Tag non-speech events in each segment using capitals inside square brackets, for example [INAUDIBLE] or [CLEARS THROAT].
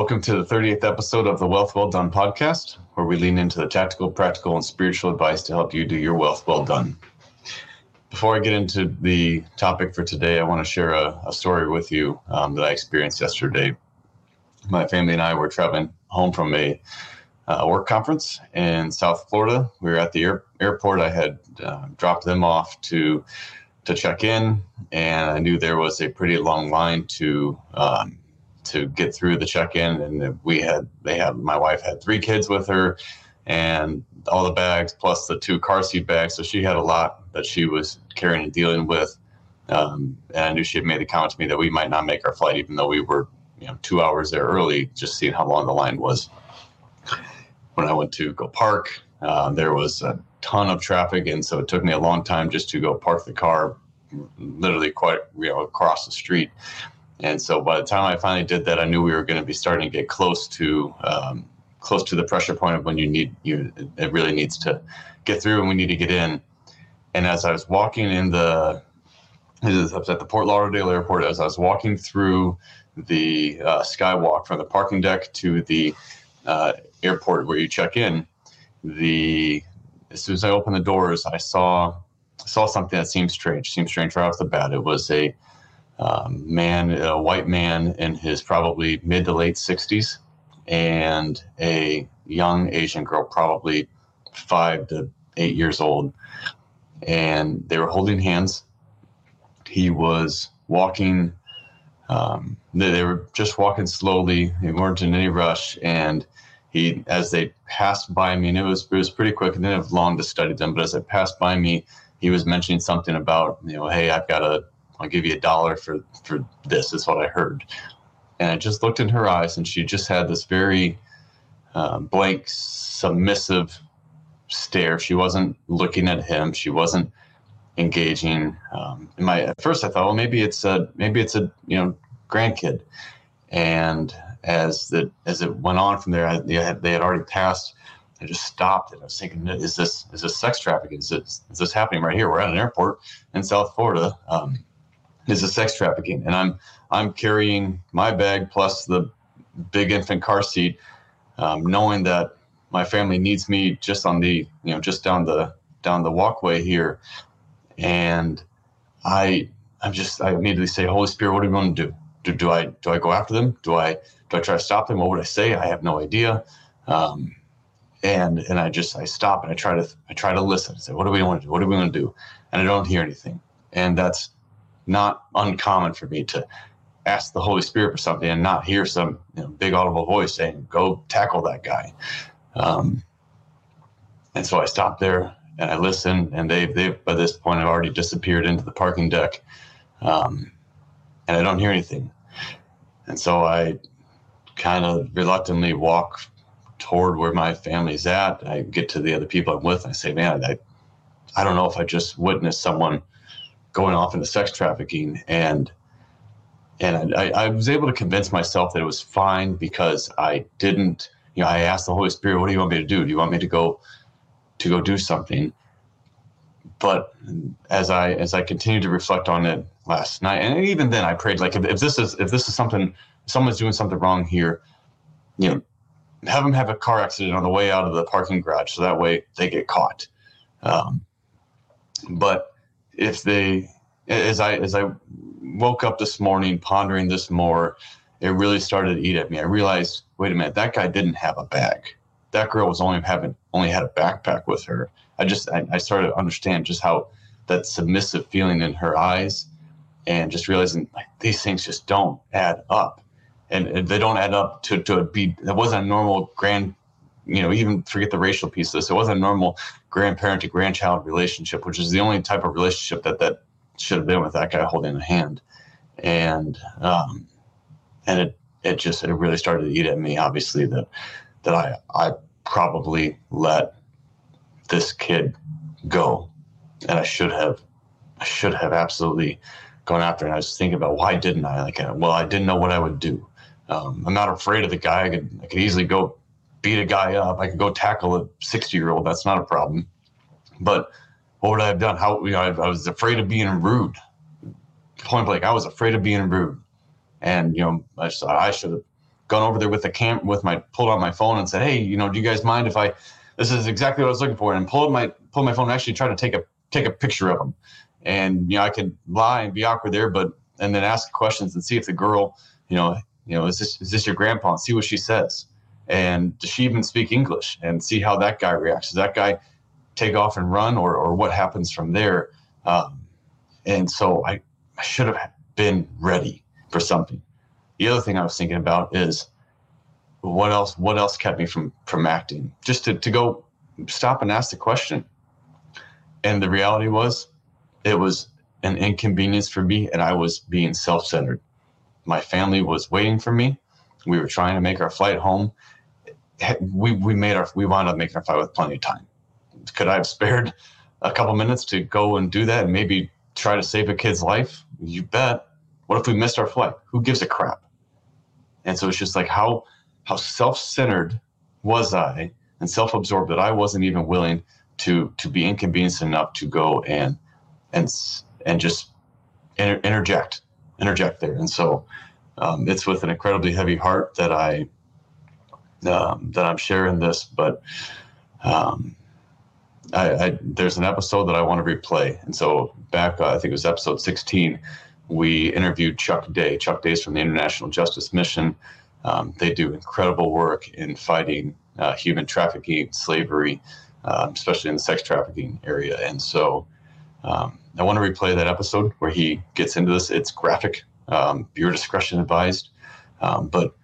Welcome to the 38th episode of the Wealth Well Done podcast, where we lean into the tactical, practical, and spiritual advice to help you do your wealth well done. Before I get into the topic for today, I want to share a, a story with you um, that I experienced yesterday. My family and I were traveling home from a work conference in South Florida. We were at the air, airport. I had uh, dropped them off to to check in, and I knew there was a pretty long line to um, to get through the check in. And we had they had my wife had three kids with her, and all the bags plus the two car seat bags. So she had a lot that she was carrying and dealing with. Um, and I knew she had made the comment to me that we might not make our flight, even though we were, you know, two hours there early, just seeing how long the line was. When I went to go park, uh, there was a ton of traffic, and so it took me a long time just to go park the car, literally quite you know across the street. And so by the time I finally did that, I knew we were going to be starting to get close to um, close to the pressure point of when you need you it really needs to get through and we need to get in. And as I was walking in the I was at the Fort Lauderdale airport, as I was walking through the uh, skywalk from the parking deck to the uh, airport where you check in, the as soon as I opened the doors, I saw saw something that seemed strange. Seemed strange right off the bat. It was a um, man, a white man in his probably mid to late 60s, and a young Asian girl, probably five to eight years old. And they were holding hands. He was walking, um, they, they were just walking slowly. They weren't in any rush. And he, as they passed by me, and it was, it was pretty quick, and didn't have long to study them, but as they passed by me, he was mentioning something about, you know, hey, I've got a I'll give you a dollar for for this. Is what I heard, and I just looked in her eyes, and she just had this very uh, blank, submissive stare. She wasn't looking at him. She wasn't engaging. Um, my at first, I thought, well, maybe it's a maybe it's a you know grandkid, and as the as it went on from there, I, they, had, they had already passed. I just stopped and I was thinking, is this is this sex trafficking? Is this is this happening right here? We're at an airport in South Florida. Um, is a sex trafficking, and I'm I'm carrying my bag plus the big infant car seat, um, knowing that my family needs me just on the you know just down the down the walkway here, and I I'm just I immediately say, Holy Spirit, what do you want to do? Do, do I do I go after them? Do I do I try to stop them? What would I say? I have no idea. Um, and and I just I stop and I try to I try to listen. I say, what do we want to do? What do we want to do? And I don't hear anything. And that's not uncommon for me to ask the Holy Spirit for something and not hear some you know, big audible voice saying, "Go tackle that guy." Um, and so I stopped there and I listened, and they they by this point have already disappeared into the parking deck, um, and I don't hear anything. And so I kind of reluctantly walk toward where my family's at. I get to the other people I'm with, and I say, "Man, I I don't know if I just witnessed someone." Going off into sex trafficking and and I, I, was able to convince myself that it was fine because I didn't, you know, I asked the Holy Spirit, what do you want me to do? Do you want me to go to go do something? But as I as I continued to reflect on it last night, and even then I prayed like if, if this is if this is something someone's doing something wrong here, you know, have them have a car accident on the way out of the parking garage so that way they get caught. Um, but if they as I as I woke up this morning pondering this more, it really started to eat at me. I realized, wait a minute, that guy didn't have a bag. That girl was only having only had a backpack with her. I just I, I started to understand just how that submissive feeling in her eyes and just realizing like these things just don't add up. And, they don't add up to, to be that wasn't a normal grand you know, even forget the racial piece of this. It wasn't a normal grandparent to grandchild relationship, which is the only type of relationship that that should have been with that guy holding a hand. And um, and it it just it really started to eat at me. Obviously that that I I probably let this kid go, and I should have I should have absolutely gone after. And I was thinking about why didn't I? Like, well, I didn't know what I would do. Um, I'm not afraid of the guy. I could I could easily go beat a guy up. I could go tackle a 60 year old. That's not a problem. But what would I have done? How, you know, I, I was afraid of being rude. Point blank, I was afraid of being rude. And, you know, I just I should have gone over there with the cam with my pulled out my phone and said, hey, you know, do you guys mind if I? This is exactly what I was looking for, and pulled my pulled my phone and actually tried to take a take a picture of them, and you know I could lie and be awkward there, but and then ask questions and see if the girl, you know, you know, is this is this your grandpa? And see what she says, and does she even speak English? And see how that guy reacts. Does that guy take off and run, or or what happens from there? Um, and so I, I should have been ready for something. The other thing I was thinking about is what else what else kept me from from acting? Just to, to go stop and ask the question. And the reality was it was an inconvenience for me and I was being self-centered. My family was waiting for me. We were trying to make our flight home. We we made our we wound up making our flight with plenty of time. Could I have spared a couple minutes to go and do that and maybe try to save a kid's life? You bet. What if we missed our flight? Who gives a crap? And so it's just like how how self-centered was I and self-absorbed that I wasn't even willing to to be inconvenienced enough to go and and and just inter- interject interject there. And so um, it's with an incredibly heavy heart that I um, that I'm sharing this, but um, I, I, there's an episode that I want to replay. And so back, uh, I think it was episode 16, we interviewed Chuck Day. Chuck Day is from the International Justice Mission. Um, they do incredible work in fighting uh, human trafficking, slavery, um, especially in the sex trafficking area. And so um, I want to replay that episode where he gets into this. It's graphic, um, viewer discretion advised. Um, but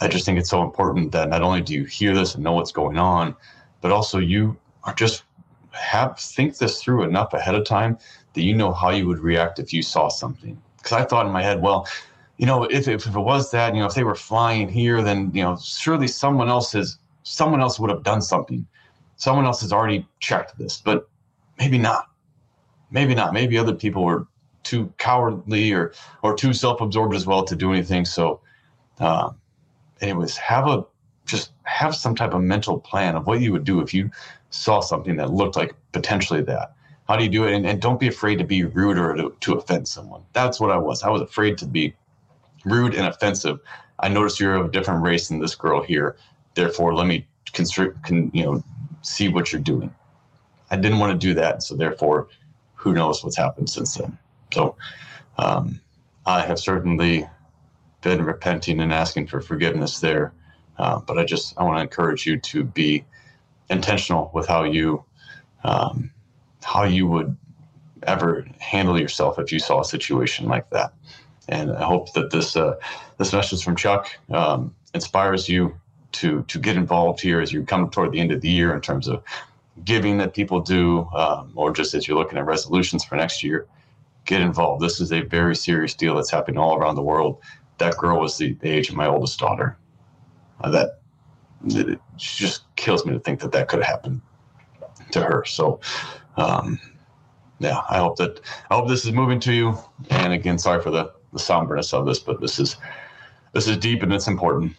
I just think it's so important that not only do you hear this and know what's going on, but also you are just have think this through enough ahead of time that you know how you would react if you saw something. Because I thought in my head, well, you know, if, if, if it was that, you know, if they were flying here, then, you know, surely someone else has, someone else would have done something. Someone else has already checked this, but maybe not. Maybe not. Maybe other people were too cowardly or, or too self-absorbed as well to do anything. So, uh, anyways, have a, just have some type of mental plan of what you would do if you saw something that looked like potentially that. How do you do it? And, and don't be afraid to be rude or to, to offend someone. That's what I was. I was afraid to be rude and offensive. I noticed you're of a different race than this girl here. Therefore, let me constrict, can, you know, see what you're doing. I didn't want to do that. So therefore, who knows what's happened since then. So um, I have certainly been repenting and asking for forgiveness there. Uh, but I just, I want to encourage you to be intentional with how you, um, how you would ever handle yourself if you saw a situation like that. And I hope that this uh, this message from Chuck um, inspires you to to get involved here as you come toward the end of the year in terms of giving that people do, um, or just as you're looking at resolutions for next year. Get involved. This is a very serious deal that's happening all around the world. That girl was the, the age of my oldest daughter. Uh, that it just kills me to think that that could have happened to her. So, um, yeah, I hope that I hope this is moving to you. And again, sorry for the the somberness of this, but this is this is deep and it's important.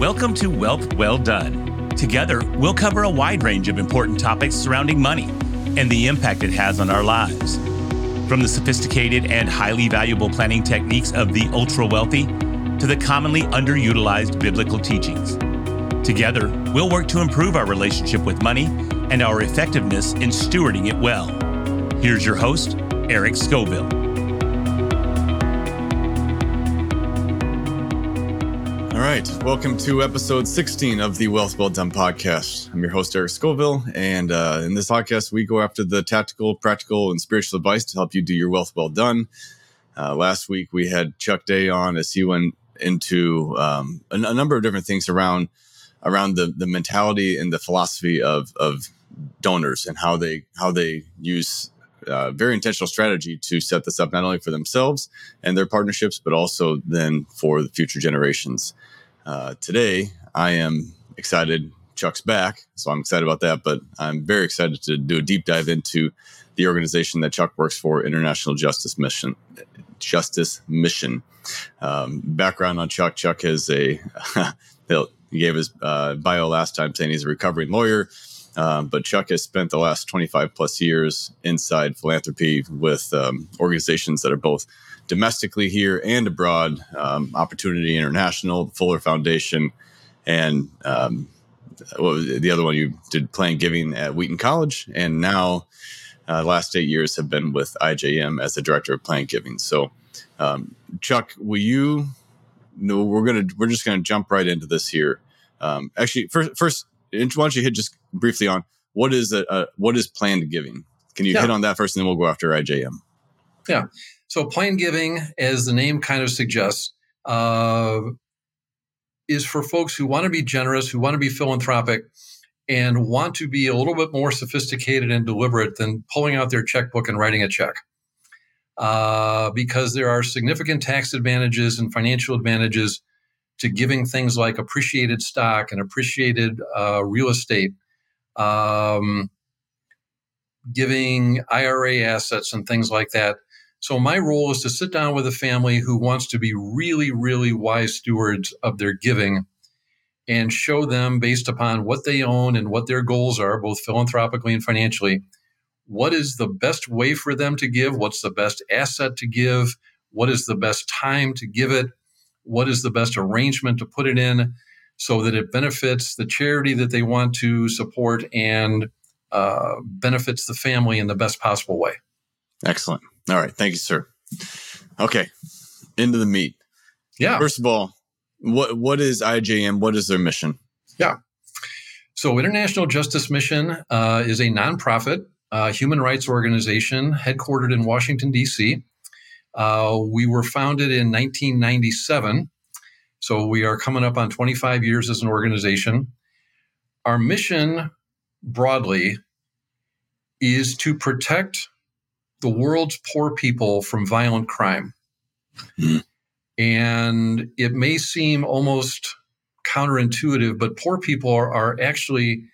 Welcome to Wealth Well Done. Together, we'll cover a wide range of important topics surrounding money and the impact it has on our lives. From the sophisticated and highly valuable planning techniques of the ultra wealthy to the commonly underutilized biblical teachings. Together, we'll work to improve our relationship with money and our effectiveness in stewarding it well. Here's your host, Eric Scovill. All right, welcome to episode 16 of the Wealth Well Done podcast. I'm your host, Eric Scovill, and uh, in this podcast, we go after the tactical, practical, and spiritual advice to help you do your wealth well done. Uh, last week, we had Chuck Day on as he went into um, a, a, number of different things around around the the mentality and the philosophy of of donors and how they how they use uh, very intentional strategy to set this up not only for themselves and their partnerships, but also then for the future generations. Uh, today, I am excited. Chuck's back, so I'm excited about that. But I'm very excited to do a deep dive into the organization that Chuck works for, International Justice Mission. Justice Mission. Um, background on Chuck: Chuck has a [LAUGHS] he gave his uh, bio last time saying he's a recovering lawyer Um, but Chuck has spent the last 25 plus years inside philanthropy with um, organizations that are both domestically here and abroad um, Opportunity International, the Fuller Foundation, and um, what was the other one you did Planned Giving at Wheaton College. And now, uh, last eight years have been with IJM as the director of Planned Giving. So, um, Chuck, will you? No, we're gonna we're just gonna jump right into this here. Um, actually, first, first, why don't you hit just briefly on what is a, a what is planned giving? Can you yeah. hit on that first, and then we'll go after IJM. Yeah. So plan giving, as the name kind of suggests, uh, is for folks who want to be generous, who want to be philanthropic, and want to be a little bit more sophisticated and deliberate than pulling out their checkbook and writing a check. Uh, because there are significant tax advantages and financial advantages to giving things like appreciated stock and appreciated uh, real estate, um, giving IRA assets and things like that. So, my role is to sit down with a family who wants to be really, really wise stewards of their giving and show them, based upon what they own and what their goals are, both philanthropically and financially, what is the best way for them to give? What's the best asset to give? What is the best time to give it? what is the best arrangement to put it in so that it benefits the charity that they want to support and uh, benefits the family in the best possible way. Excellent. All right. Thank you, sir. Okay. Into the meat. Yeah. First of all, what what is IJM? What is their mission? Yeah. So, International Justice Mission uh, is a nonprofit uh, human rights organization headquartered in Washington, D.C. Uh, we were founded in 1997, so we are coming up on 25 years as an organization. Our mission broadly is to protect the world's poor people from violent crime. Mm-hmm. And it may seem almost counterintuitive, but poor people are, are actually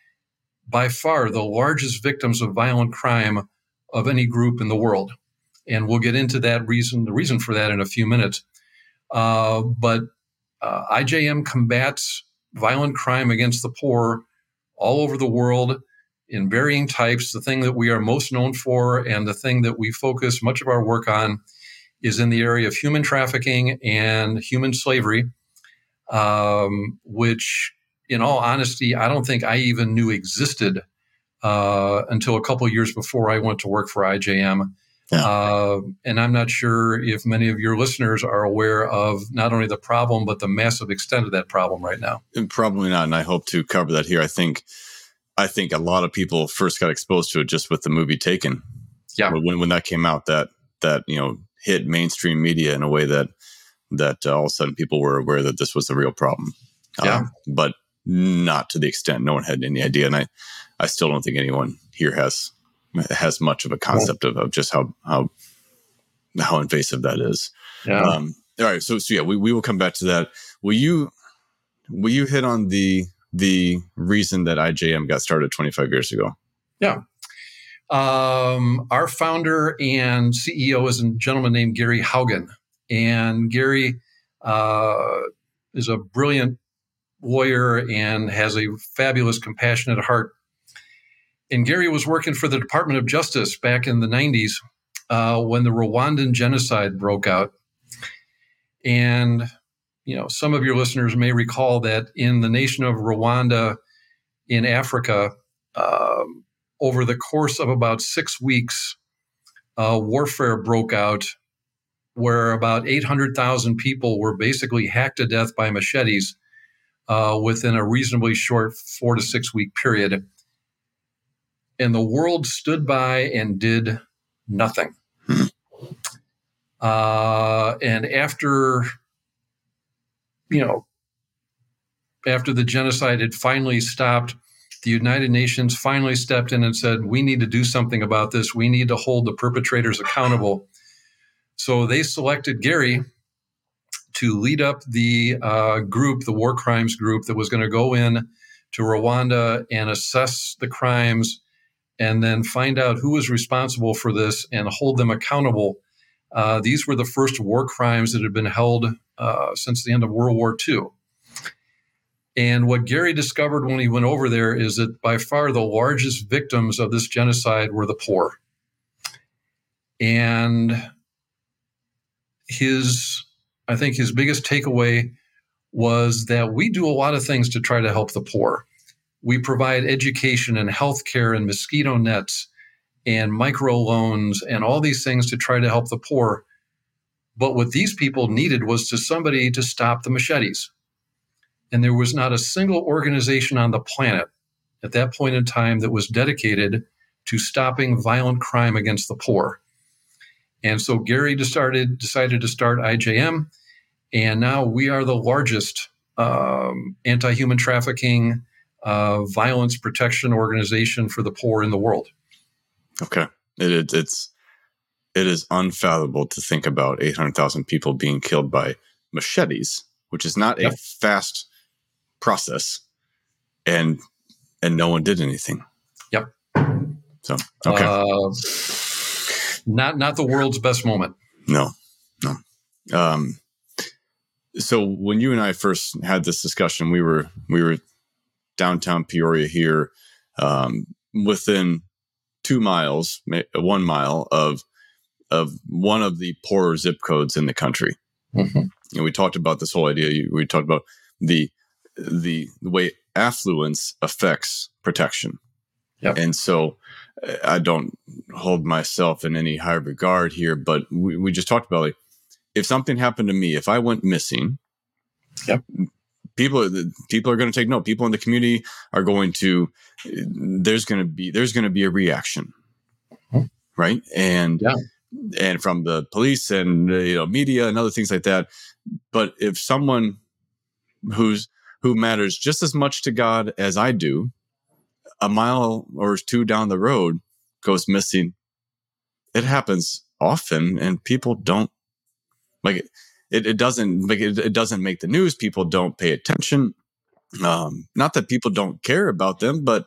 by far the largest victims of violent crime of any group in the world and we'll get into that reason, the reason for that in a few minutes. Uh, but uh, IJM combats violent crime against the poor all over the world in varying types. The thing that we are most known for and the thing that we focus much of our work on is in the area of human trafficking and human slavery, um, which, in all honesty, I don't think I even knew existed uh, until a couple years before I went to work for IJM. Yeah. Uh, and I'm not sure if many of your listeners are aware of not only the problem, but the massive extent of that problem right now. And probably not. And I hope to cover that here. I think, I think a lot of people first got exposed to it just with the movie Taken. Yeah. When, when that came out, that, that, you know, hit mainstream media in a way that, that uh, all of a sudden people were aware that this was a real problem. Yeah. Um, but not to the extent no one had any idea. And I, I still don't think anyone here has has much of a concept of, of just how how how invasive that is. Yeah. Um, all right. So so yeah, we, we will come back to that. Will you will you hit on the the reason that IJM got started 25 years ago? Yeah. Um, our founder and CEO is a gentleman named Gary Haugen. And Gary uh, is a brilliant lawyer and has a fabulous, compassionate heart and Gary was working for the Department of Justice back in the 90s uh, when the Rwandan genocide broke out. And, you know, some of your listeners may recall that in the nation of Rwanda in Africa, uh, over the course of about six weeks, uh, warfare broke out where about 800,000 people were basically hacked to death by machetes uh, within a reasonably short four to six week period and the world stood by and did nothing. Uh, and after, you know, after the genocide had finally stopped, the United Nations finally stepped in and said, We need to do something about this. We need to hold the perpetrators accountable. So they selected Gary to lead up the uh, group, the war crimes group, that was going to go in to Rwanda and assess the crimes and then find out who was responsible for this and hold them accountable. Uh, these were the first war crimes that had been held uh, since the end of World War II. And what Gary discovered when he went over there is that by far the largest victims of this genocide were the poor. And his, I think his biggest takeaway was that we do a lot of things to try to help the poor. We provide education and healthcare and mosquito nets and microloans and all these things to try to help the poor. But what these people needed was to somebody to stop the machetes. And there was not a single organization on the planet at that point in time that was dedicated to stopping violent crime against the poor. And so Gary decided to start IJM, and now we are the largest um, anti human trafficking, uh, violence protection organization for the poor in the world. Okay. It, it, it's it is unfathomable to think about 800,000 people being killed by machetes, which is not a fast process, and and no one did anything. Yep. So okay. Uh, not not the world's best moment. No, no. Um, so when you and I first had this discussion, we were we were downtown Peoria here, um, within two miles, one mile of of one of the poorer zip codes in the country. Mm-hmm. And we talked about this whole idea. We talked about the the, the way affluence affects protection. Yep. And so uh, I don't hold myself in any high regard here, but we, we just talked about like if something happened to me, if I went missing, yep. people people are going to take note. People in the community are going to there's going to be there's going to be a reaction, mm-hmm. right? And yeah and from the police and you know media and other things like that. But if someone who's who matters just as much to God as I do, a mile or two down the road goes missing, it happens often, and people don't like it. It doesn't like it, it doesn't make the news. People don't pay attention. Um, not that people don't care about them, but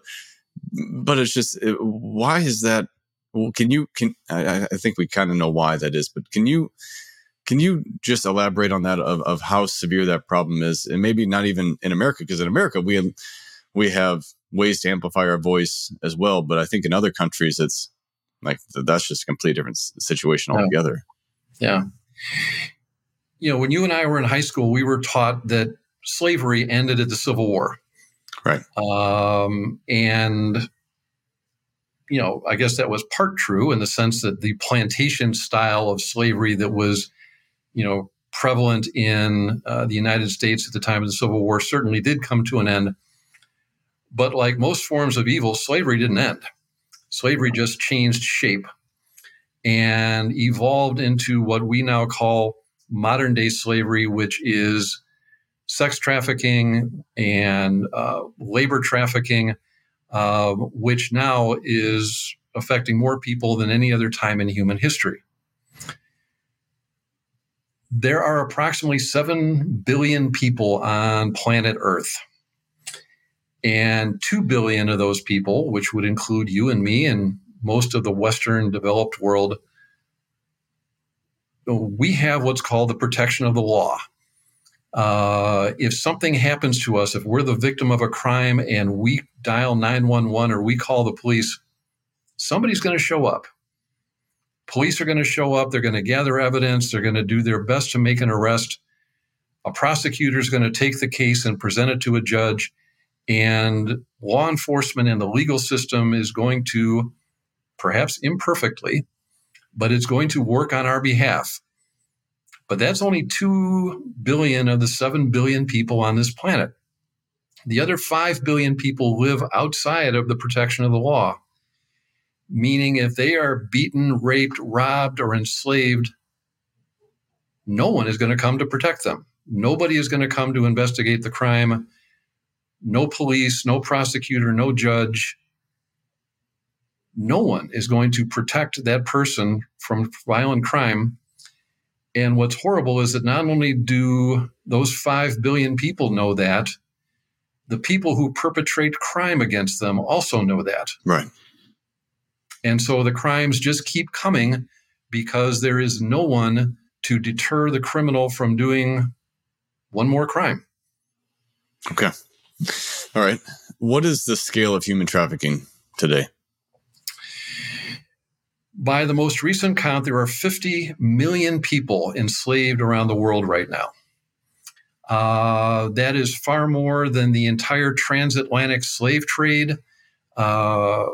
but it's just it, why is that well, can you can I, I think we kind of know why that is, but can you can you just elaborate on that of, of how severe that problem is, and maybe not even in America, because in America we have we have ways to amplify our voice as well, but I think in other countries it's like that's just a complete different situation altogether. Yeah. You know, when you and I were in high school, we were taught that slavery ended at the Civil War. Right. Um, and you know, I guess that was part true in the sense that the plantation style of slavery that was, you know, prevalent in uh, the United States at the time of the Civil War certainly did come to an end. But like most forms of evil, slavery didn't end. Slavery just changed shape and evolved into what we now call modern day slavery, which is sex trafficking and uh, labor trafficking uh, which now is affecting more people than any other time in human history. There are approximately 7 billion people on planet Earth. And 2 billion of those people, which would include you and me and most of the Western developed world, we have what's called the protection of the law. Uh, if something happens to us, if we're the victim of a crime and we dial 911 or we call the police, somebody's going to show up. Police are going to show up. They're going to gather evidence. They're going to do their best to make an arrest. A prosecutor is going to take the case and present it to a judge. And law enforcement and the legal system is going to, perhaps imperfectly, but it's going to work on our behalf but that's only 2 billion of the 7 billion people on this planet. The other 5 billion people live outside of the protection of the law, meaning if they are beaten, raped, robbed, or enslaved, no one is going to come to protect them. Nobody is going to come to investigate the crime. No police, no prosecutor, no judge. No one is going to protect that person from violent crime and what's horrible is that not only do those 5 billion people know that, the people who perpetrate crime against them also know that. Right. And so the crimes just keep coming because there is no one to deter the criminal from doing one more crime. Okay. All right. What is the scale of human trafficking today? By the most recent count, there are 50 million people enslaved around the world right now. Uh, that is far more than the entire transatlantic slave trade uh,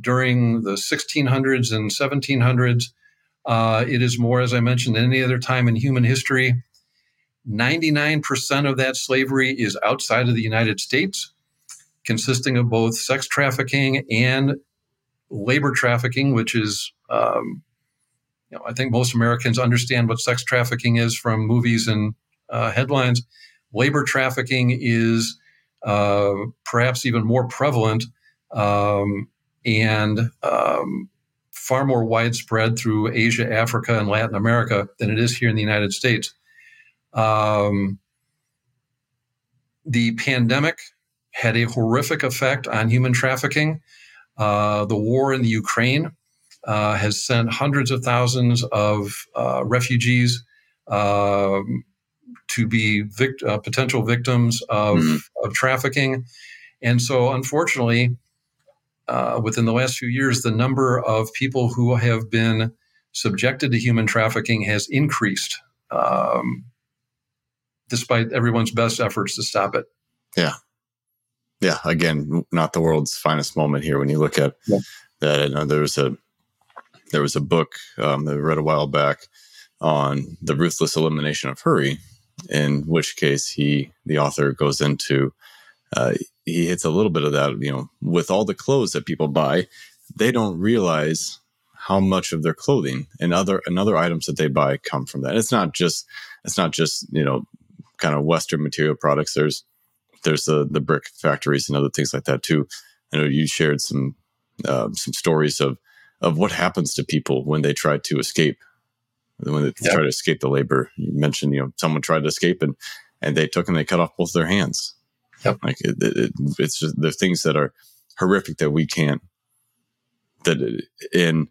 during the 1600s and 1700s. Uh, it is more, as I mentioned, than any other time in human history. 99% of that slavery is outside of the United States, consisting of both sex trafficking and labor trafficking, which is, um, you know, I think most Americans understand what sex trafficking is from movies and uh, headlines. Labor trafficking is uh, perhaps even more prevalent um, and um, far more widespread through Asia, Africa, and Latin America than it is here in the United States. Um, the pandemic had a horrific effect on human trafficking. Uh, the war in the Ukraine uh, has sent hundreds of thousands of uh, refugees um, to be vict- uh, potential victims of, mm. of, trafficking. And so, unfortunately, uh, within the last few years, the number of people who have been subjected to human trafficking has increased, um, despite everyone's best efforts to stop it. Yeah yeah, again, not the world's finest moment here when you look at yeah. that. I know there was a there was a book um, that I read a while back on the ruthless elimination of hurry, in which case he the author goes into uh, he hits a little bit of that. You know, with all the clothes that people buy, they don't realize how much of their clothing and other and other items that they buy come from that. It's not just it's not just you know kind of Western material products. There's there's the the brick factories and other things like that too. I know you shared some uh, some stories of of what happens to people when they try to escape when they yep. try to escape the labor. You mentioned you know someone tried to escape and and they took and they cut off both their hands. Yep. Like it, it, it's just the things that are horrific that we can't that in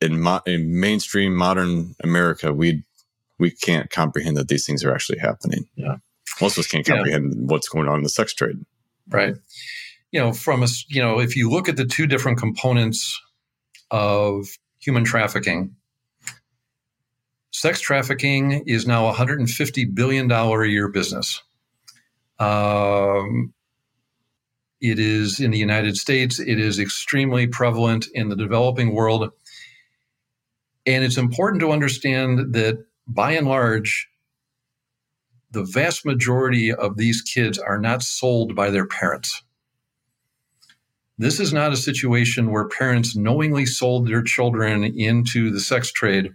in, mo- in mainstream modern America we we can't comprehend that these things are actually happening. Yeah most of us can't comprehend yeah. what's going on in the sex trade. Right. You know, from us, you know, if you look at the two different components of human trafficking, sex trafficking is now a $150 billion a year business. Um, it is in the United States, it is extremely prevalent in the developing world. And it's important to understand that by and large, the vast majority of these kids are not sold by their parents. This is not a situation where parents knowingly sold their children into the sex trade.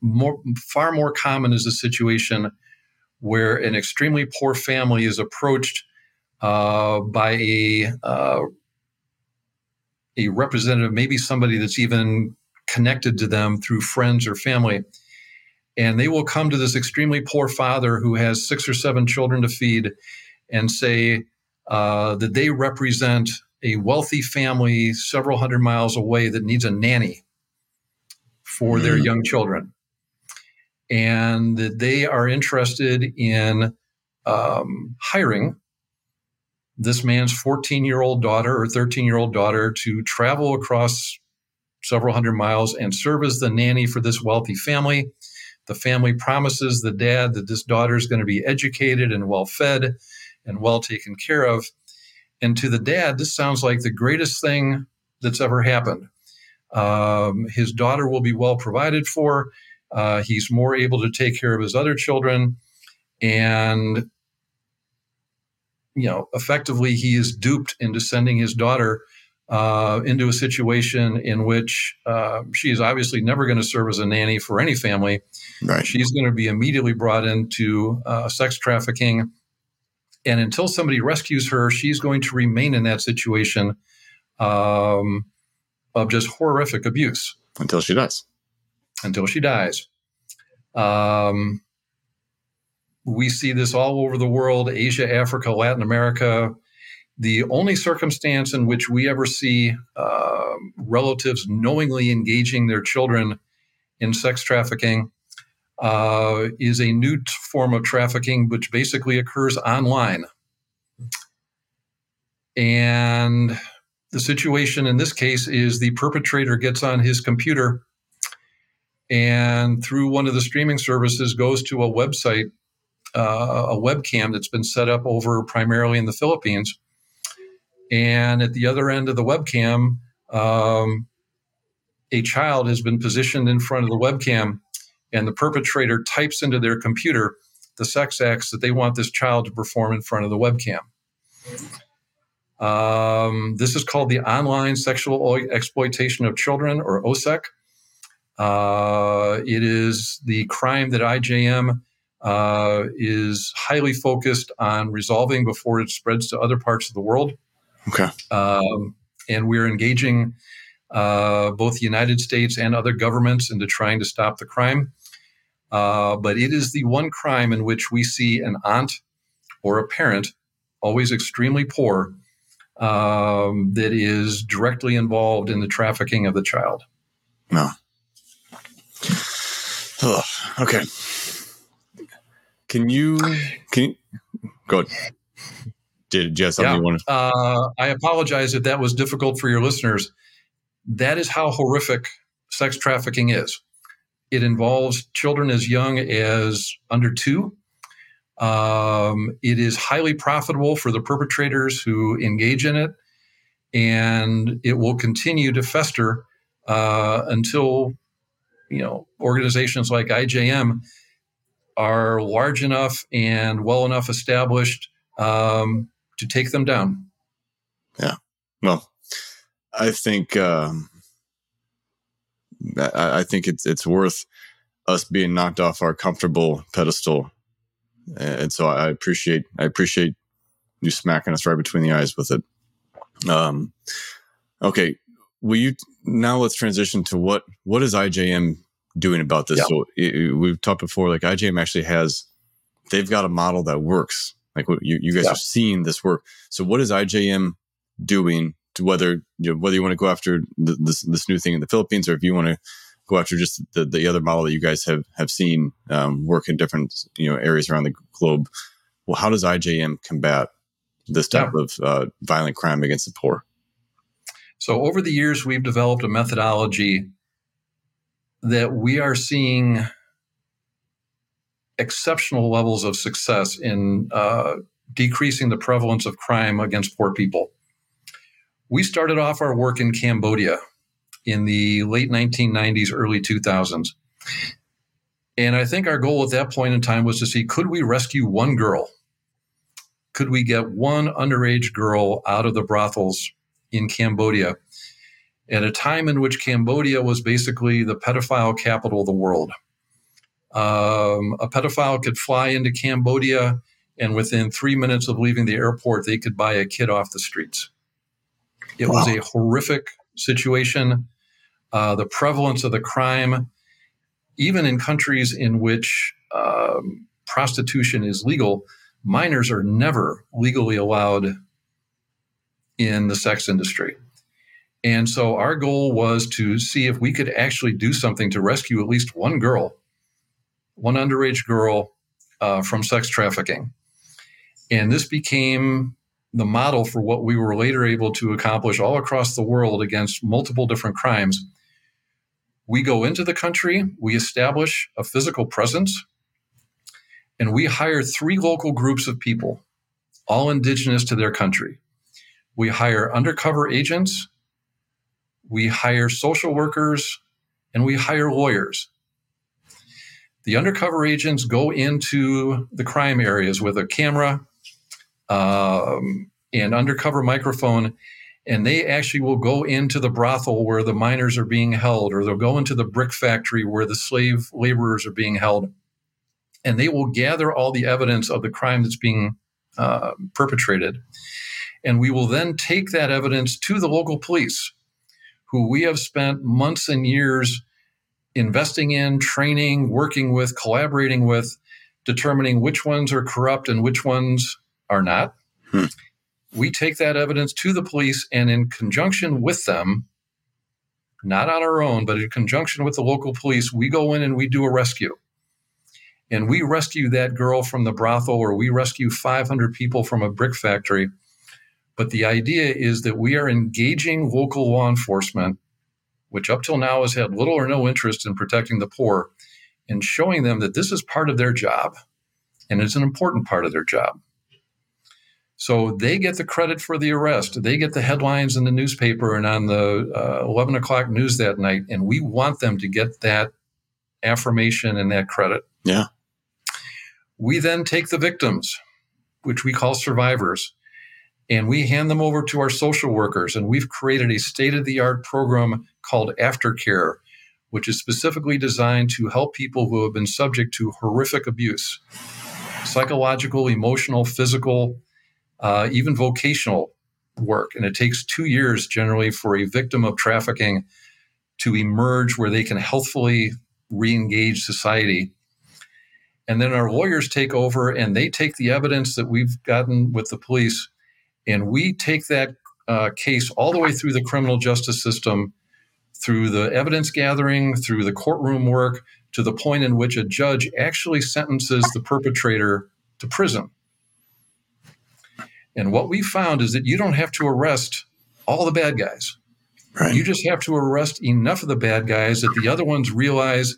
More, far more common is a situation where an extremely poor family is approached uh, by a uh, a representative, maybe somebody that's even connected to them through friends or family, and they will come to this extremely poor father who has six or seven children to feed and say uh, that they represent a wealthy family several hundred miles away that needs a nanny for mm. their young children. And that they are interested in um, hiring this man's 14 year old daughter or 13 year old daughter to travel across several hundred miles and serve as the nanny for this wealthy family the family promises the dad that this daughter is going to be educated and well fed and well taken care of. And to the dad, this sounds like the greatest thing that's ever happened. Um, his daughter will be well provided for. Uh, he's more able to take care of his other children. And, you know, effectively, he is duped into sending his daughter uh, into a situation in which uh, she is obviously never going to serve as a nanny for any family. Right. She's going to be immediately brought into uh, sex trafficking. And until somebody rescues her, she's going to remain in that situation um, of just horrific abuse. Until she dies. Until she dies. Um, we see this all over the world Asia, Africa, Latin America, the only circumstance in which we ever see uh, relatives knowingly engaging their children in sex trafficking uh, is a new t- form of trafficking, which basically occurs online. And the situation in this case is the perpetrator gets on his computer and through one of the streaming services goes to a website, uh, a webcam that's been set up over primarily in the Philippines. And at the other end of the webcam, um, a child has been positioned in front of the webcam, and the perpetrator types into their computer the sex acts that they want this child to perform in front of the webcam. Um, this is called the Online Sexual Exploitation of Children, or OSEC. Uh, it is the crime that IJM uh, is highly focused on resolving before it spreads to other parts of the world. Okay. Um, and we're engaging uh, both the United States and other governments into trying to stop the crime. Uh, but it is the one crime in which we see an aunt or a parent, always extremely poor, um, that is directly involved in the trafficking of the child. No. Oh, okay. Can you can you, go ahead. Did you have something yeah. you want to? Uh, I apologize if that was difficult for your listeners. That is how horrific sex trafficking is. It involves children as young as under two. Um, it is highly profitable for the perpetrators who engage in it, and it will continue to fester uh, until you know organizations like IJM are large enough and well enough established um, to take them down. Yeah. Well, I think um, I, I, think it's it's worth us being knocked off our comfortable pedestal, and so I appreciate I appreciate you smacking us right between the eyes with it. Um, okay, will you now? Let's transition to what what is IJM doing about this? Yeah. So it, we've talked before, like IJM actually has they've got a model that works. Like you, you guys yeah. are seeing this work. So what is IJM doing to whether you know, whether you want to go after the, this this new thing in the Philippines or if you want to go after just the, the other model that you guys have have seen um, work in different you know areas around the globe. Well, how does IJM combat this type yeah. of uh, violent crime against the poor? So over the years, we've developed a methodology that we are seeing exceptional levels of success in uh, decreasing the prevalence of crime against poor people. We started off our work in Cambodia in the late 1990s, early 2000s. And I think our goal at that point in time was to see could we rescue one girl? Could we get one underage girl out of the brothels in Cambodia at a time in which Cambodia was basically the pedophile capital of the world? Um, a pedophile could fly into Cambodia, and within three minutes of leaving the airport, they could buy a kid off the streets. It wow. was a horrific situation. Uh, the prevalence of the crime, even in countries in which um, prostitution is legal, minors are never legally allowed in the sex industry. And so our goal was to see if we could actually do something to rescue at least one girl, one underage girl uh, from sex trafficking. And this became the model for what we were later able to accomplish all across the world against multiple different crimes. We go into the country, we establish a physical presence, and we hire three local groups of people, all indigenous to their country. We hire undercover agents, we hire social workers, and we hire lawyers. The undercover agents go into the crime areas with a camera um, and undercover microphone, and they actually will go into the brothel where the minors are being held, or they'll go into the brick factory where the slave laborers are being held, and they will gather all the evidence of the crime that's being uh, perpetrated. And we will then take that evidence to the local police, who we have spent months and years investing in, training, working with, collaborating with, determining which ones are corrupt and which ones are not. Hmm. We take that evidence to the police, and in conjunction with them, not on our own, but in conjunction with the local police, we go in and we do a rescue. And we rescue that girl from the brothel, or we rescue 500 people from a brick factory But the idea is that we are engaging local law enforcement, which up till now has had little or no interest in protecting the poor, and showing them that this is part of their job and it's an important part of their job. So they get the credit for the arrest. They get the headlines in the newspaper and on the uh, 11 o'clock news that night. And we want them to get that affirmation and that credit. Yeah. We then take the victims, which we call survivors, and we hand them over to our social workers. And we've created a state of the art program called Aftercare, which is specifically designed to help people who have been subject to horrific abuse psychological, emotional, physical uh, even vocational work. And it takes two years generally for a victim of trafficking to emerge where they can healthfully re engage society. And then our lawyers take over and they take the evidence that we've gotten with the police and we take that uh, case all the way through the criminal justice system, through the evidence gathering, through the courtroom work, to the point in which a judge actually sentences the perpetrator to prison. And what we found is that you don't have to arrest all the bad guys. Right. You just have to arrest enough of the bad guys that the other ones realize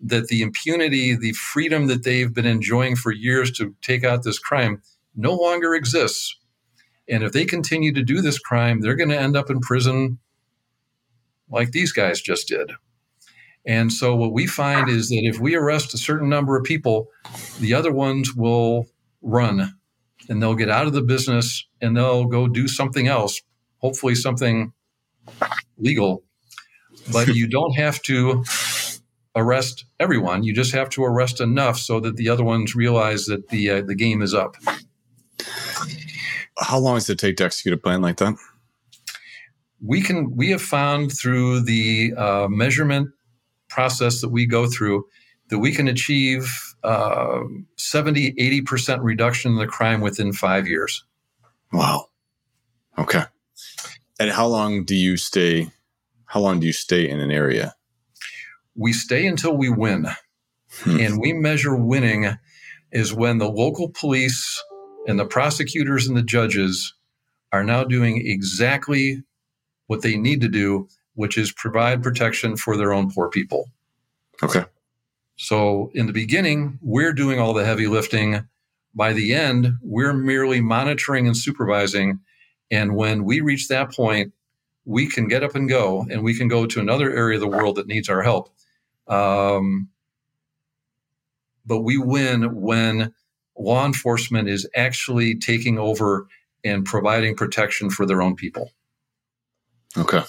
that the impunity, the freedom that they've been enjoying for years to take out this crime no longer exists. And if they continue to do this crime, they're going to end up in prison like these guys just did. And so what we find is that if we arrest a certain number of people, the other ones will run and they'll get out of the business and they'll go do something else, hopefully something legal. But you don't have to arrest everyone. You just have to arrest enough so that the other ones realize that the uh, the game is up. How long does it take to execute a plan like that? We can we have found through the uh, measurement process that we go through that we can achieve uh, 70, 80% reduction in the crime within five years. Wow. Okay. And how long do you stay? How long do you stay in an area? We stay until we win. Hmm. And we measure winning is when the local police and the prosecutors and the judges are now doing exactly what they need to do, which is provide protection for their own poor people. Okay. So in the beginning, we're doing all the heavy lifting. By the end, we're merely monitoring and supervising. And when we reach that point, we can get up and go, and we can go to another area of the world that needs our help. Um, but we win when law enforcement is actually taking over and providing protection for their own people. Okay.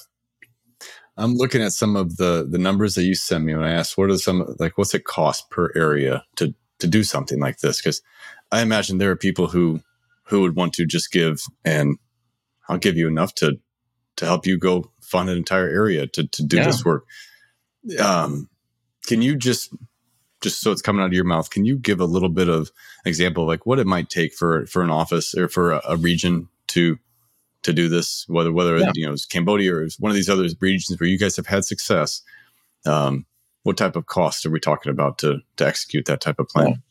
I'm looking at some of the the numbers that you sent me when I asked what are some like what's it cost per area to to do something like this because I imagine there are people who who would want to just give and I'll give you enough to to help you go fund an entire area to to do yeah. this work. Um, can you just just so it's coming out of your mouth, can you give a little bit of example of like what it might take for for an office or for a, a region to to do this, whether whether yeah. you know it's Cambodia or it's one of these other regions where you guys have had success. Um, what type of cost are we talking about to to execute that type of plan?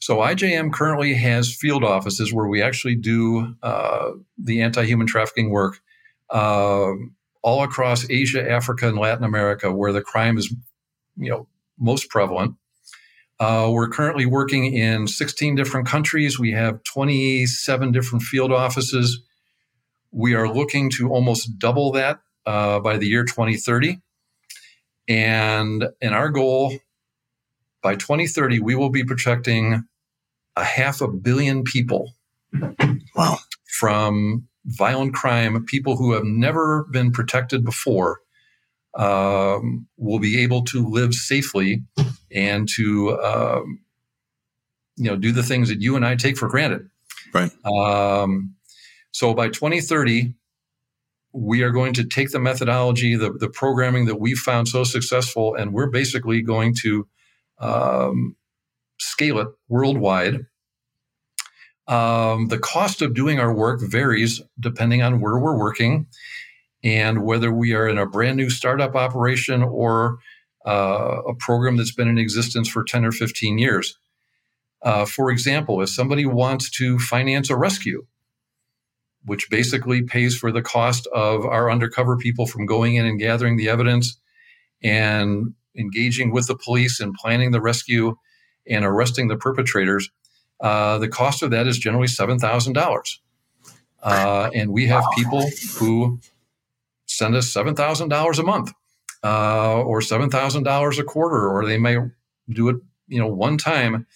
So IJM currently has field offices where we actually do uh, the anti-human trafficking work uh, all across Asia, Africa, and Latin America, where the crime is, you know, most prevalent. Uh, we're currently working in 16 different countries. We have 27 different field offices. We are looking to almost double that uh, by the year 2030. And, in our goal by 2030, we will be protecting a half a billion people wow. from violent crime, people who have never been protected before. Um, will be able to live safely and to um, you know do the things that you and I take for granted. Right. Um, so by 2030, we are going to take the methodology, the, the programming that we found so successful, and we're basically going to um, scale it worldwide. Um, the cost of doing our work varies depending on where we're working and whether we are in a brand new startup operation or uh, a program that's been in existence for 10 or 15 years. Uh, for example, if somebody wants to finance a rescue, which basically pays for the cost of our undercover people from going in and gathering the evidence and engaging with the police and planning the rescue and arresting the perpetrators. Uh, the cost of that is generally $7,000. Uh, and we have people who send us $7,000 a month uh, or $7,000 a quarter, or they may do it, you know, one time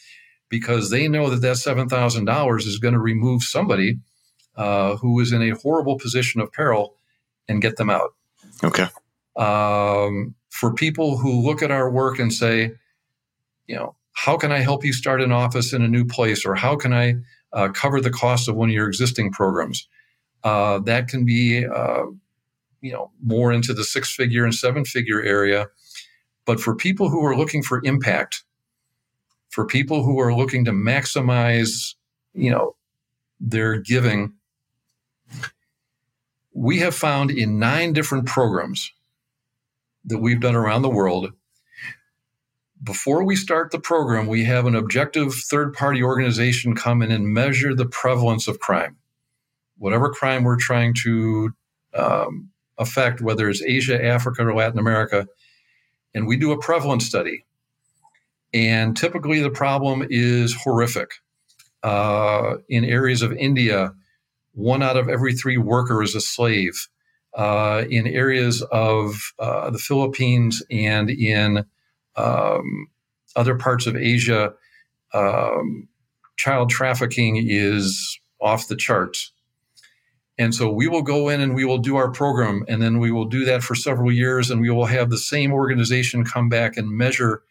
because they know that that $7,000 is going to remove somebody uh, who is in a horrible position of peril and get them out. Okay. Um, for people who look at our work and say, you know, how can I help you start an office in a new place, or how can I uh, cover the cost of one of your existing programs? Uh, that can be, uh, you know, more into the six-figure and seven-figure area. But for people who are looking for impact, for people who are looking to maximize, you know, their giving, we have found in nine different programs that we've done around the world. Before we start the program, we have an objective third party organization come in and measure the prevalence of crime. Whatever crime we're trying to um, affect, whether it's Asia, Africa, or Latin America, and we do a prevalence study. And typically the problem is horrific. Uh, in areas of India, one out of every three worker is a slave. Uh, in areas of uh, the Philippines and in um, other parts of Asia, um, child trafficking is off the charts. And so we will go in and we will do our program, and then we will do that for several years, and we will have the same organization come back and measure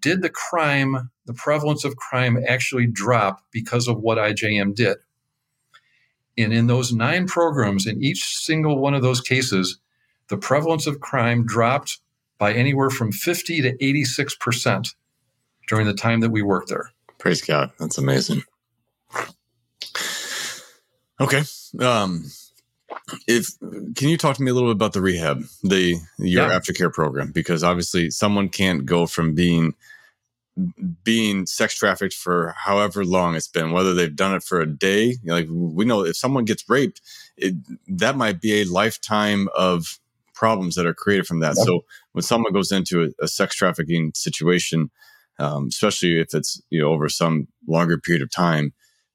did the crime, the prevalence of crime actually drop because of what IJM did? And in those nine programs, in each single one of those cases, the prevalence of crime dropped by anywhere from 50 to 86% during the time that we worked there. Praise God. That's amazing. Okay. Um, if can you talk to me a little bit about the rehab, the your yeah. aftercare program? Because obviously someone can't go from being being sex trafficked for however long it's been, whether they've done it for a day. You know, like we know if someone gets raped, it, that might be a lifetime of problems that are created from that. So when someone goes into a, a sex trafficking situation, um, especially if it's you know over some longer period of time,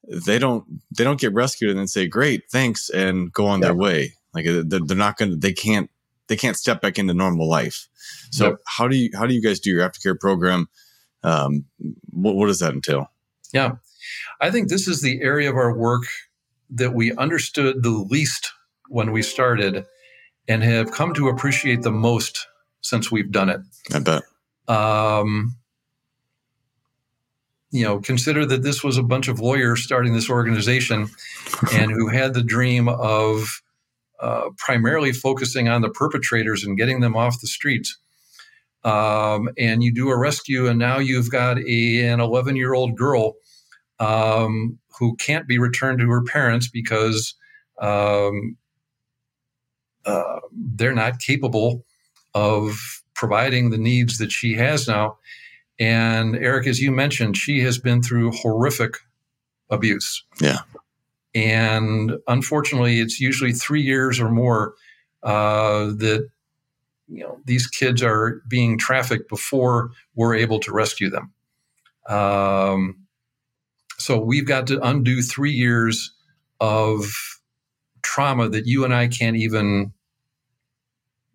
they don't they don't get rescued and then say great thanks and go on yep. their way. Like they're, they're not going to they can't they can't step back into normal life. So yep. how do you how do you guys do your aftercare program? Um, what, what does that entail? Yeah, I think this is the area of our work that we understood the least when we started and have come to appreciate the most since we've done it. I bet. Um, you know, consider that this was a bunch of lawyers starting this organization and who had the dream of uh, primarily focusing on the perpetrators and getting them off the streets um, and you do a rescue, and now you've got a, an 11 year old girl um, who can't be returned to her parents because um, uh, they're not capable of providing the needs that she has now. And Eric, as you mentioned, she has been through horrific abuse. Yeah. And unfortunately, it's usually three years or more uh, that you know these kids are being trafficked before we're able to rescue them. Um, so we've got to undo three years of trauma that you and I can't even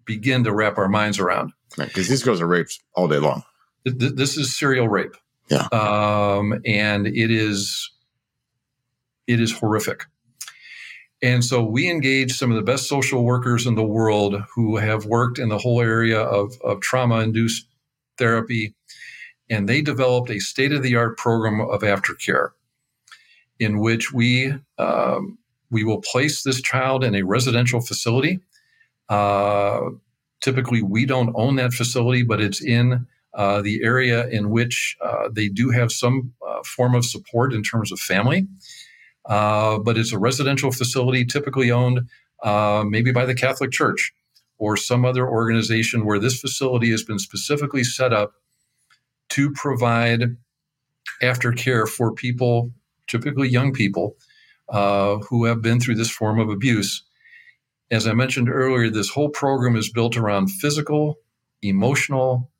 begin to wrap our minds around. Right, because these girls are raped all day long. This is serial rape. Yeah, um, and it is it is horrific. And so we engaged some of the best social workers in the world who have worked in the whole area of, of trauma induced therapy. And they developed a state of the art program of aftercare in which we, um, we will place this child in a residential facility. Uh, typically, we don't own that facility, but it's in uh, the area in which uh, they do have some uh, form of support in terms of family. Uh, but it's a residential facility typically owned uh, maybe by the Catholic Church or some other organization where this facility has been specifically set up to provide aftercare for people, typically young people, who have been through this form of abuse. As I mentioned earlier, this whole program is built around physical, emotional,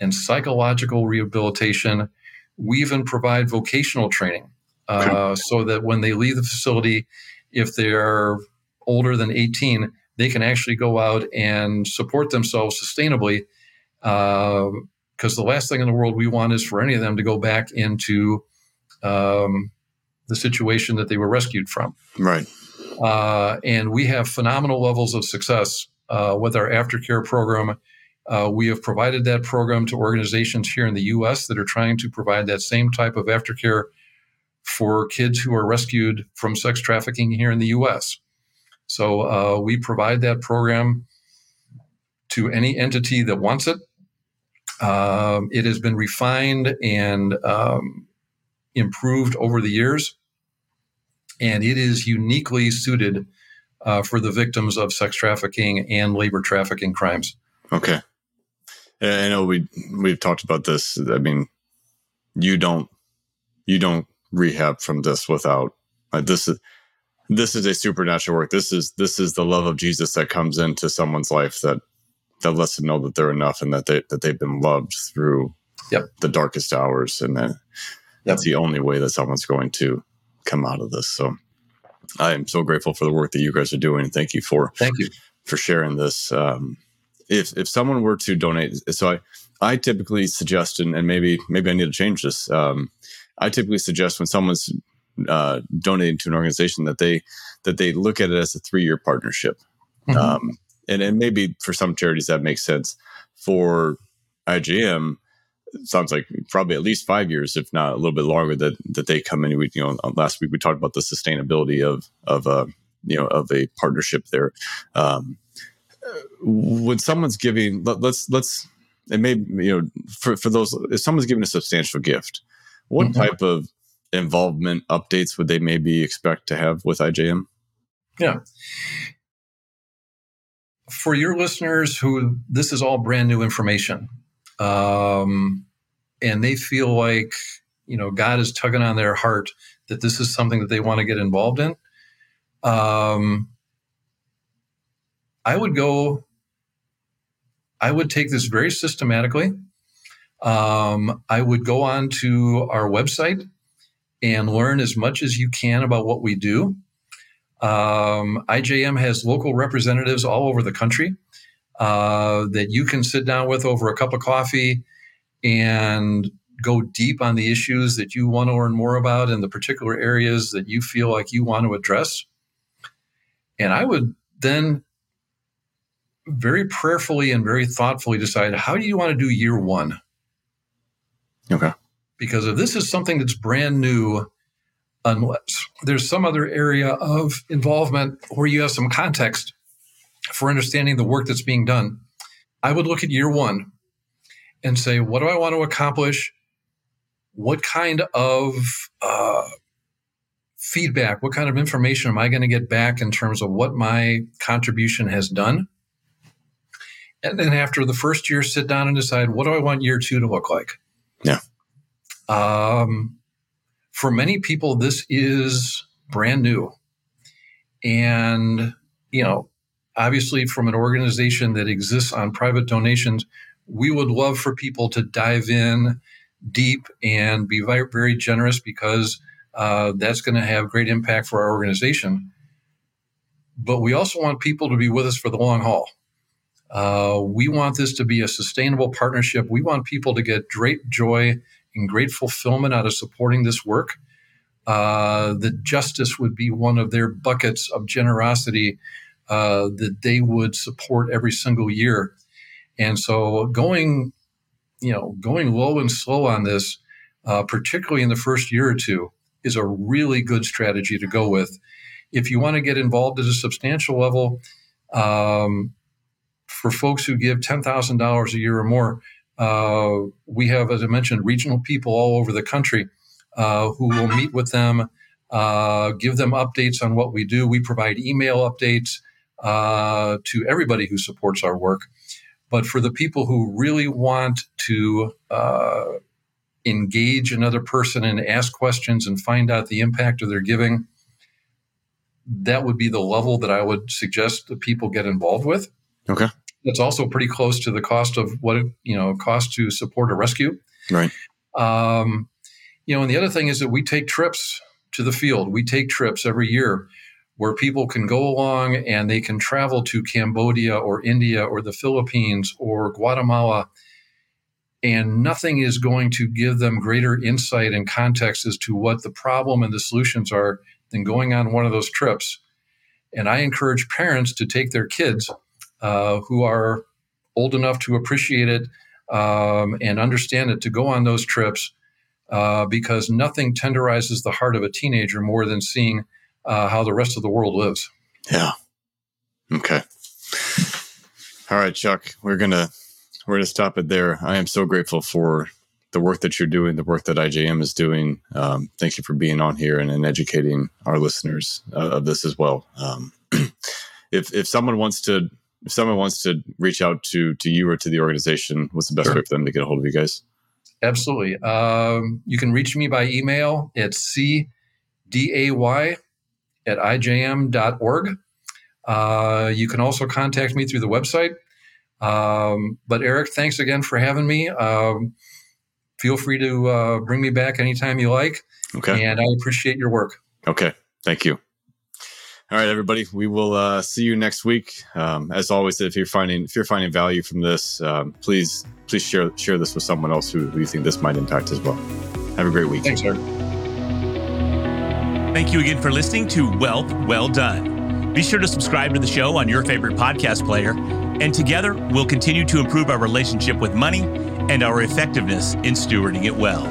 and psychological rehabilitation. We even provide vocational training uh, so that when they leave the facility, if they're older than 18, they can actually go out and support themselves sustainably. Because uh, the last thing in the world we want is for any of them to go back into um, the situation that they were rescued from. Right. Uh, and we have phenomenal levels of success uh, with our aftercare program. Uh, we have provided that program to organizations here in the U.S. that are trying to provide that same type of aftercare for kids who are rescued from sex trafficking here in the U.S. So uh, we provide that program to any entity that wants it. Um, it has been refined and um, improved over the years, and it is uniquely suited uh, for the victims of sex trafficking and labor trafficking crimes. Okay, I know we we've talked about this. I mean, you don't you don't rehab from this without like this is this is a supernatural work. This is this is the love of Jesus that comes into someone's life that that lets them know that they're enough and that they that they've been loved through yep. the darkest hours, and that yep. that's the only way that someone's going to come out of this. So I am so grateful for the work that you guys are doing. Thank you for thank you for sharing this. Um, if if someone were to donate, so I I typically suggest, and, and maybe maybe I need to change this. Um, I typically suggest when someone's uh, donating to an organization that they that they look at it as a three year partnership. Mm-hmm. Um, and, and maybe for some charities that makes sense. For IJM, sounds like probably at least five years, if not a little bit longer, that that they come in. We, you know, last week we talked about the sustainability of of a uh, you know of a partnership there. Um, when someone's giving, let, let's let's it may you know for for those if someone's giving a substantial gift, what mm-hmm. type of involvement updates would they maybe expect to have with IJM? Yeah. For your listeners who this is all brand new information, um, and they feel like you know God is tugging on their heart that this is something that they want to get involved in, um, I would go. I would take this very systematically. Um, I would go on to our website and learn as much as you can about what we do. Um, IJM has local representatives all over the country uh, that you can sit down with over a cup of coffee and go deep on the issues that you want to learn more about in the particular areas that you feel like you want to address. And I would then very prayerfully and very thoughtfully decide how do you want to do year one? Okay. Because if this is something that's brand new, unless there's some other area of involvement where you have some context for understanding the work that's being done, I would look at year one and say, what do I want to accomplish? What kind of uh, feedback, what kind of information am I going to get back in terms of what my contribution has done? And then after the first year, sit down and decide, what do I want year two to look like? Yeah. Um, for many people, this is brand new. And, you know, obviously, from an organization that exists on private donations, we would love for people to dive in deep and be very, very generous because uh, that's going to have great impact for our organization. But we also want people to be with us for the long haul. Uh, we want this to be a sustainable partnership. We want people to get great joy and great fulfillment out of supporting this work. Uh, that justice would be one of their buckets of generosity uh, that they would support every single year. And so going, you know, going low and slow on this, uh, particularly in the first year or two, is a really good strategy to go with. If you want to get involved at a substantial level, um, for folks who give $10,000 a year or more, uh, we have, as I mentioned, regional people all over the country uh, who will meet with them, uh, give them updates on what we do. We provide email updates uh, to everybody who supports our work. But for the people who really want to uh, engage another person and ask questions and find out the impact of their giving, that would be the level that I would suggest that people get involved with. Okay. It's also pretty close to the cost of what it you know costs to support a rescue. Right. Um, you know, and the other thing is that we take trips to the field. We take trips every year where people can go along and they can travel to Cambodia or India or the Philippines or Guatemala. And nothing is going to give them greater insight and context as to what the problem and the solutions are than going on one of those trips. And I encourage parents to take their kids uh, who are old enough to appreciate it um, and understand it to go on those trips uh, because nothing tenderizes the heart of a teenager more than seeing uh, how the rest of the world lives. Yeah. Okay. All right, Chuck. We're gonna we're gonna stop it there. I am so grateful for the work that you're doing, the work that IJM is doing. Um, thank you for being on here and, and educating our listeners uh, of this as well. Um, [CLEARS THROAT] if if someone wants to if someone wants to reach out to to you or to the organization, what's the best sure. way for them to get a hold of you guys? Absolutely. Um, you can reach me by email. at cday at ijm.org. Uh, you can also contact me through the website. Um, but Eric, thanks again for having me. Um, feel free to uh, bring me back anytime you like. Okay. And I appreciate your work. Okay. Thank you. All right, everybody. We will uh, see you next week. Um, as always, if you're finding if you're finding value from this, um, please please share share this with someone else who, who you think this might impact as well. Have a great week. Thanks, sir. Thank you again for listening to Wealth Well Done. Be sure to subscribe to the show on your favorite podcast player, and together we'll continue to improve our relationship with money and our effectiveness in stewarding it well.